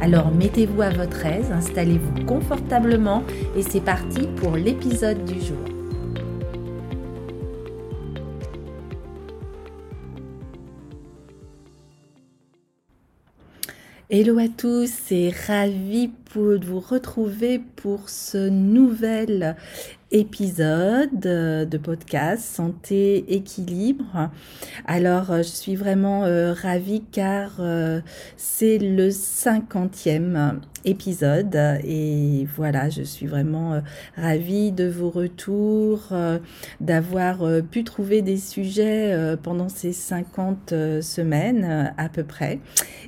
Alors mettez-vous à votre aise, installez-vous confortablement et c'est parti pour l'épisode du jour. Hello à tous et ravi de vous retrouver pour ce nouvel épisode de podcast Santé Équilibre. Alors, je suis vraiment euh, ravie car euh, c'est le cinquantième épisode et voilà, je suis vraiment euh, ravie de vos retours, d'avoir pu trouver des sujets pendant ces 50 semaines à peu près.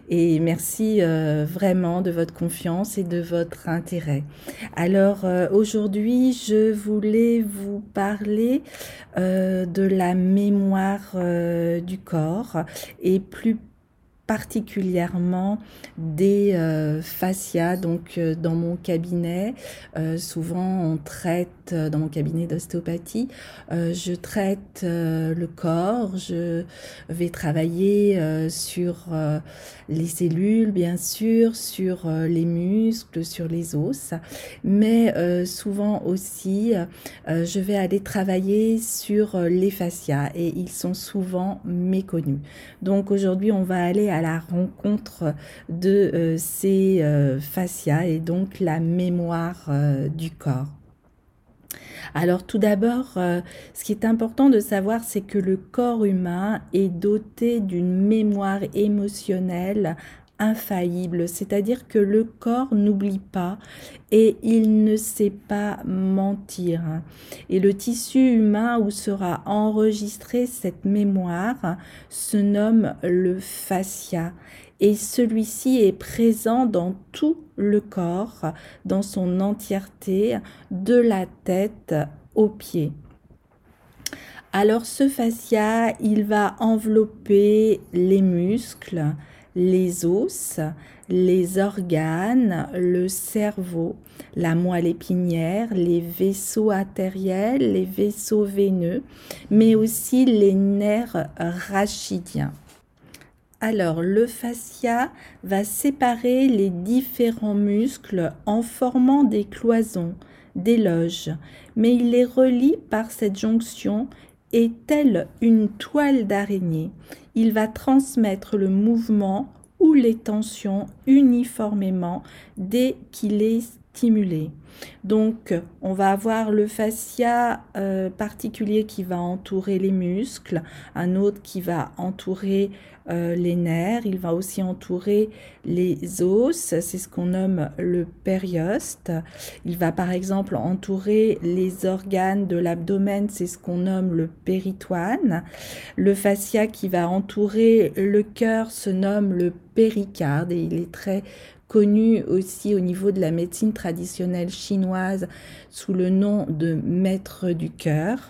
Et merci vraiment de votre confiance et de votre intérêt. Alors aujourd'hui, je voulais vous parler euh, de la mémoire euh, du corps et plus particulièrement des euh, fascias. Donc, euh, dans mon cabinet, euh, souvent on traite, dans mon cabinet d'ostéopathie, je traite le corps, je vais travailler sur les cellules, bien sûr, sur les muscles, sur les os, mais souvent aussi, je vais aller travailler sur les fascias et ils sont souvent méconnus. Donc, aujourd'hui, on va aller à la rencontre de euh, ces euh, fascias et donc la mémoire euh, du corps. Alors tout d'abord, ce qui est important de savoir, c'est que le corps humain est doté d'une mémoire émotionnelle infaillible, c'est-à-dire que le corps n'oublie pas et il ne sait pas mentir. Et le tissu humain où sera enregistrée cette mémoire se nomme le fascia et celui-ci est présent dans tout le corps, dans son entièreté, de la tête aux pieds. Alors ce fascia, il va envelopper les muscles, les os, les organes, le cerveau, la moelle épinière, les vaisseaux artériels, les vaisseaux veineux, mais aussi les nerfs rachidiens. Alors, le fascia va séparer les différents muscles en formant des cloisons, des loges, mais il les relie par cette jonction et telle une toile d'araignée, il va transmettre le mouvement ou les tensions uniformément dès qu'il est stimulé. Donc, on va avoir le fascia euh, particulier qui va entourer les muscles, un autre qui va entourer euh, les nerfs, il va aussi entourer les os, c'est ce qu'on nomme le périoste. Il va par exemple entourer les organes de l'abdomen, c'est ce qu'on nomme le péritoine. Le fascia qui va entourer le cœur se nomme le péricarde et il est très connu aussi au niveau de la médecine traditionnelle chinoise sous le nom de maître du cœur.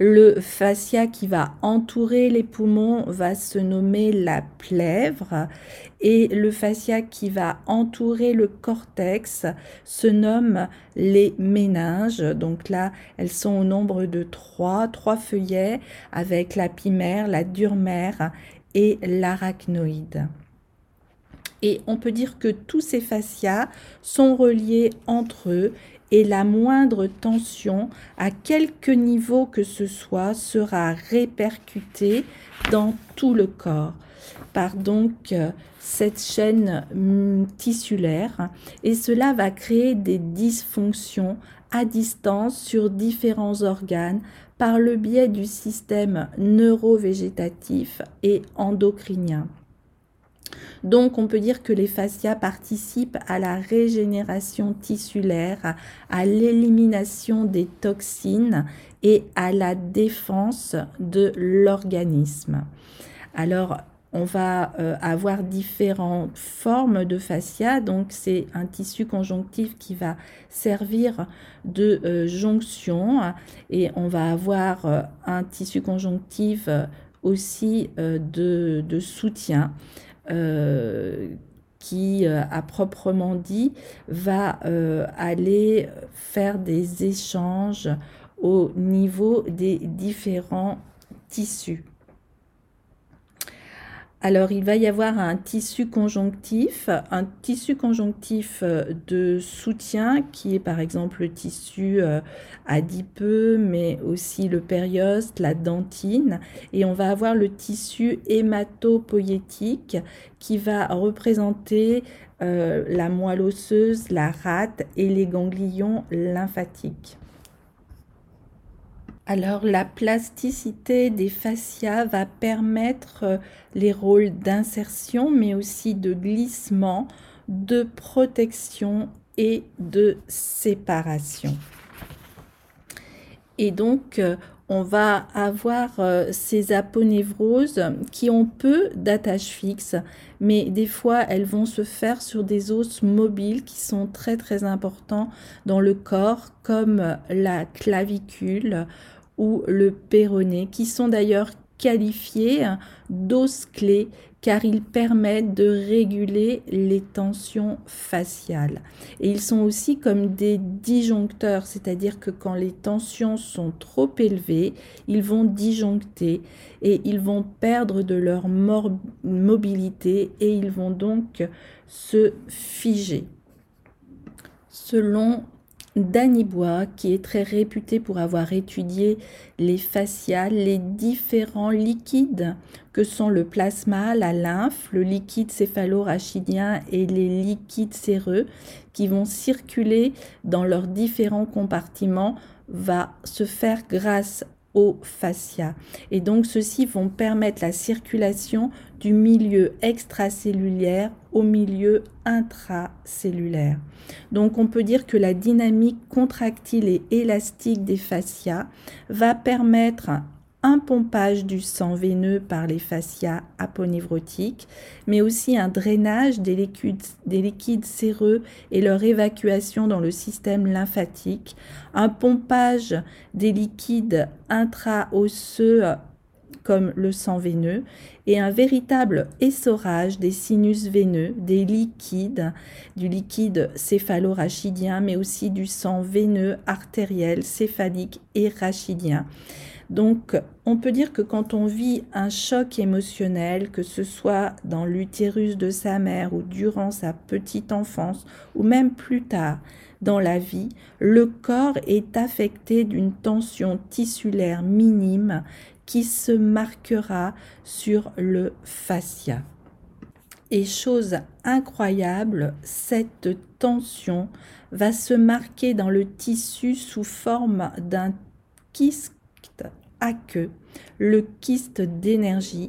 Le fascia qui va entourer les poumons va se nommer la plèvre et le fascia qui va entourer le cortex se nomme les méninges. Donc là, elles sont au nombre de trois, trois feuillets avec la pimère, la durmère et l'arachnoïde. Et on peut dire que tous ces fascias sont reliés entre eux et la moindre tension à quelque niveau que ce soit sera répercutée dans tout le corps par donc euh, cette chaîne tissulaire et cela va créer des dysfonctions à distance sur différents organes par le biais du système neurovégétatif et endocrinien. Donc on peut dire que les fascias participent à la régénération tissulaire, à l'élimination des toxines et à la défense de l'organisme. Alors on va euh, avoir différentes formes de fascia. Donc, c'est un tissu conjonctif qui va servir de euh, jonction et on va avoir euh, un tissu conjonctif aussi de, de, soutien qui, à proprement dit, va aller faire des échanges au niveau des différents tissus. Alors, il va y avoir un tissu conjonctif, un tissu conjonctif euh, de soutien qui est par exemple le tissu euh, adipeux, mais aussi le périoste, la dentine. Et on va avoir le tissu hématopoïétique qui va représenter euh, la moelle osseuse, la rate et les ganglions lymphatiques. Alors la plasticité des fascias va permettre euh, les rôles d'insertion mais aussi de glissement, de protection et de séparation. Et donc euh, on va avoir euh, ces aponevroses qui ont peu d'attaches fixes, mais des fois elles vont se faire sur des os mobiles qui sont très très importants dans le corps, comme la clavicule ou le péroné, qui sont d'ailleurs qualifiés d'os clés car ils permettent de réguler les tensions faciales. Et ils sont aussi comme des disjoncteurs, c'est-à-dire que quand les tensions sont trop élevées, ils vont disjoncter et ils vont perdre de leur mobilité et ils vont donc se figer. Selon Danny Bois, qui est très réputé pour avoir étudié les fasciales, les différents liquides que sont le plasma, la lymphe, le liquide céphalo-rachidien et les liquides séreux qui vont circuler dans leurs différents compartiments va se faire grâce aux fascias. Et donc, ceux-ci vont permettre la circulation du milieu extracellulaire au milieu intracellulaire. Donc, on peut dire que la dynamique contractile et élastique des fascias va permettre un pompage du sang veineux par les fascias aponevrotiques, mais aussi un drainage des liquides, des liquides séreux et leur évacuation dans le système lymphatique, un pompage des liquides intraosseux comme le sang veineux et un véritable essorage des sinus veineux, des liquides, du liquide céphalo-rachidien, mais aussi du sang veineux, artériel, céphalique et rachidien. Donc, on peut dire que quand on vit un choc émotionnel, que ce soit dans l'utérus de sa mère ou durant sa petite enfance, ou même plus tard dans la vie, le corps est affecté d'une tension tissulaire minime qui se marquera sur le fascia. Et chose incroyable, cette tension va se marquer dans le tissu sous forme d'un kyste à queue, le kyste d'énergie,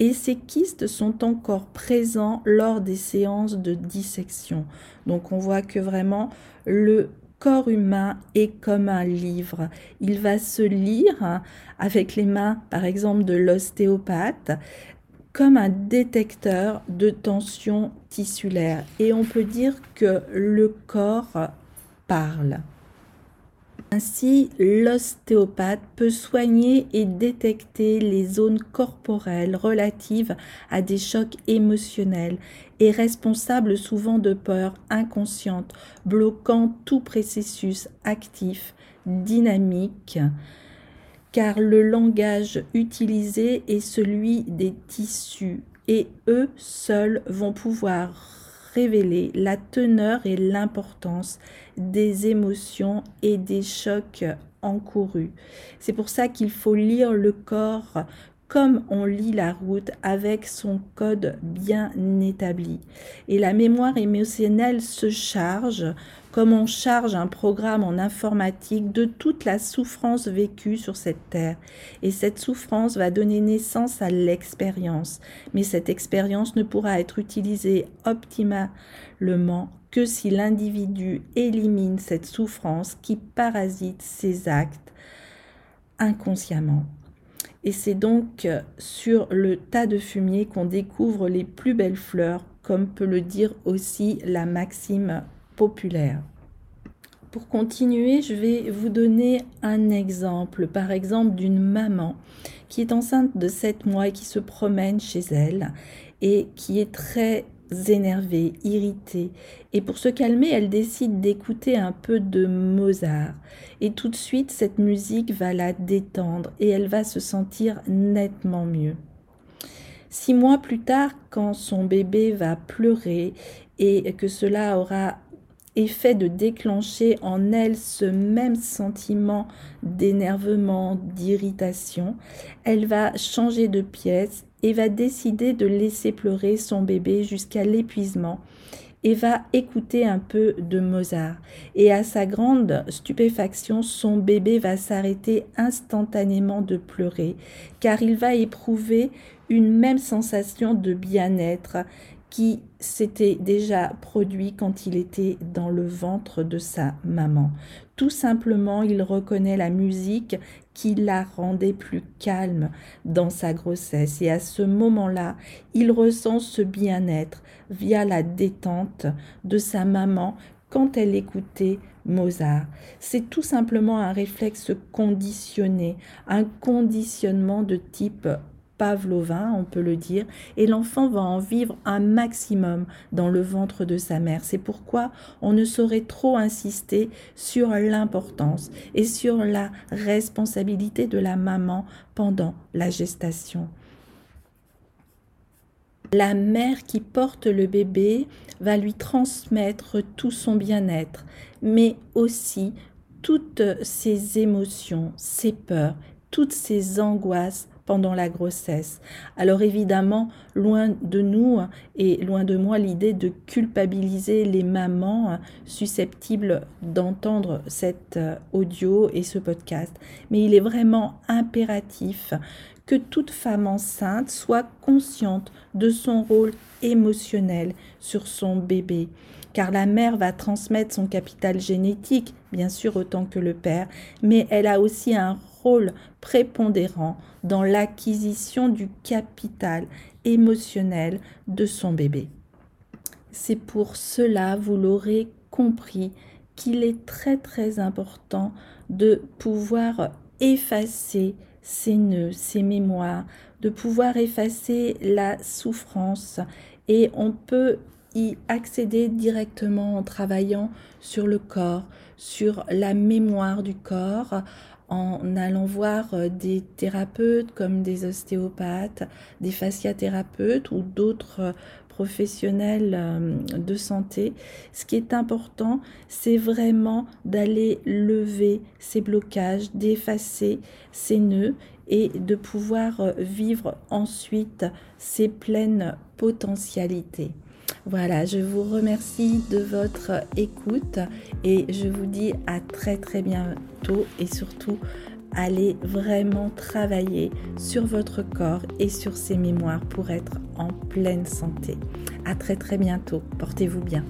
et ces kystes sont encore présents lors des séances de dissection. Donc on voit que vraiment le corps humain est comme un livre. Il va se lire avec les mains, par exemple, de l'ostéopathe, comme un détecteur de tension tissulaire. Et on peut dire que le corps parle. Ainsi, l'ostéopathe peut soigner et détecter les zones corporelles relatives à des chocs émotionnels et responsables souvent de peurs inconscientes, bloquant tout processus actif, dynamique, car le langage utilisé est celui des tissus et eux seuls vont pouvoir révéler la teneur et l'importance des émotions et des chocs encourus. C'est pour ça qu'il faut lire le corps comme on lit la route avec son code bien établi. Et la mémoire émotionnelle se charge, comme on charge un programme en informatique, de toute la souffrance vécue sur cette terre. Et cette souffrance va donner naissance à l'expérience. Mais cette expérience ne pourra être utilisée optimalement que si l'individu élimine cette souffrance qui parasite ses actes inconsciemment. Et c'est donc sur le tas de fumier qu'on découvre les plus belles fleurs, comme peut le dire aussi la maxime populaire. Pour continuer, je vais vous donner un exemple, par exemple d'une maman qui est enceinte de 7 mois et qui se promène chez elle et qui est très énervée, irritée. Et pour se calmer, elle décide d'écouter un peu de Mozart. Et tout de suite, cette musique va la détendre et elle va se sentir nettement mieux. Six mois plus tard, quand son bébé va pleurer et que cela aura effet de déclencher en elle ce même sentiment d'énervement, d'irritation, elle va changer de pièce et va décider de laisser pleurer son bébé jusqu'à l'épuisement et va écouter un peu de Mozart. Et à sa grande stupéfaction, son bébé va s'arrêter instantanément de pleurer, car il va éprouver une même sensation de bien-être qui s'était déjà produit quand il était dans le ventre de sa maman. Tout simplement, il reconnaît la musique qui la rendait plus calme dans sa grossesse. Et à ce moment-là, il ressent ce bien-être via la détente de sa maman quand elle écoutait Mozart. C'est tout simplement un réflexe conditionné, un conditionnement de type pavlovin, on peut le dire, et l'enfant va en vivre un maximum dans le ventre de sa mère. C'est pourquoi on ne saurait trop insister sur l'importance et sur la responsabilité de la maman pendant la gestation. La mère qui porte le bébé va lui transmettre tout son bien-être, mais aussi toutes ses émotions, ses peurs, toutes ses angoisses pendant la grossesse. Alors évidemment, loin de nous et loin de moi l'idée de culpabiliser les mamans susceptibles d'entendre cet euh, audio et ce podcast, mais il est vraiment impératif que toute femme enceinte soit consciente de son rôle émotionnel sur son bébé, car la mère va transmettre son capital génétique, bien sûr autant que le père, mais elle a aussi un rôle prépondérant dans l'acquisition du capital émotionnel de son bébé. C'est pour cela, vous l'aurez compris, qu'il est très très important de pouvoir effacer ces nœuds, ces mémoires, de pouvoir effacer la souffrance et on peut y accéder directement en travaillant sur le corps, sur la mémoire du corps, en allant voir euh, des thérapeutes comme des ostéopathes, des fasciathérapeutes ou d'autres euh, professionnels euh, de santé. Ce qui est important, c'est vraiment d'aller lever ces blocages, d'effacer ces nœuds et de pouvoir vivre ensuite ces pleines potentialités. Voilà, je vous remercie de votre écoute et je vous dis à très très bientôt et surtout allez vraiment travailler sur votre corps et sur ses mémoires pour être en pleine santé. À très très bientôt. Portez-vous bien.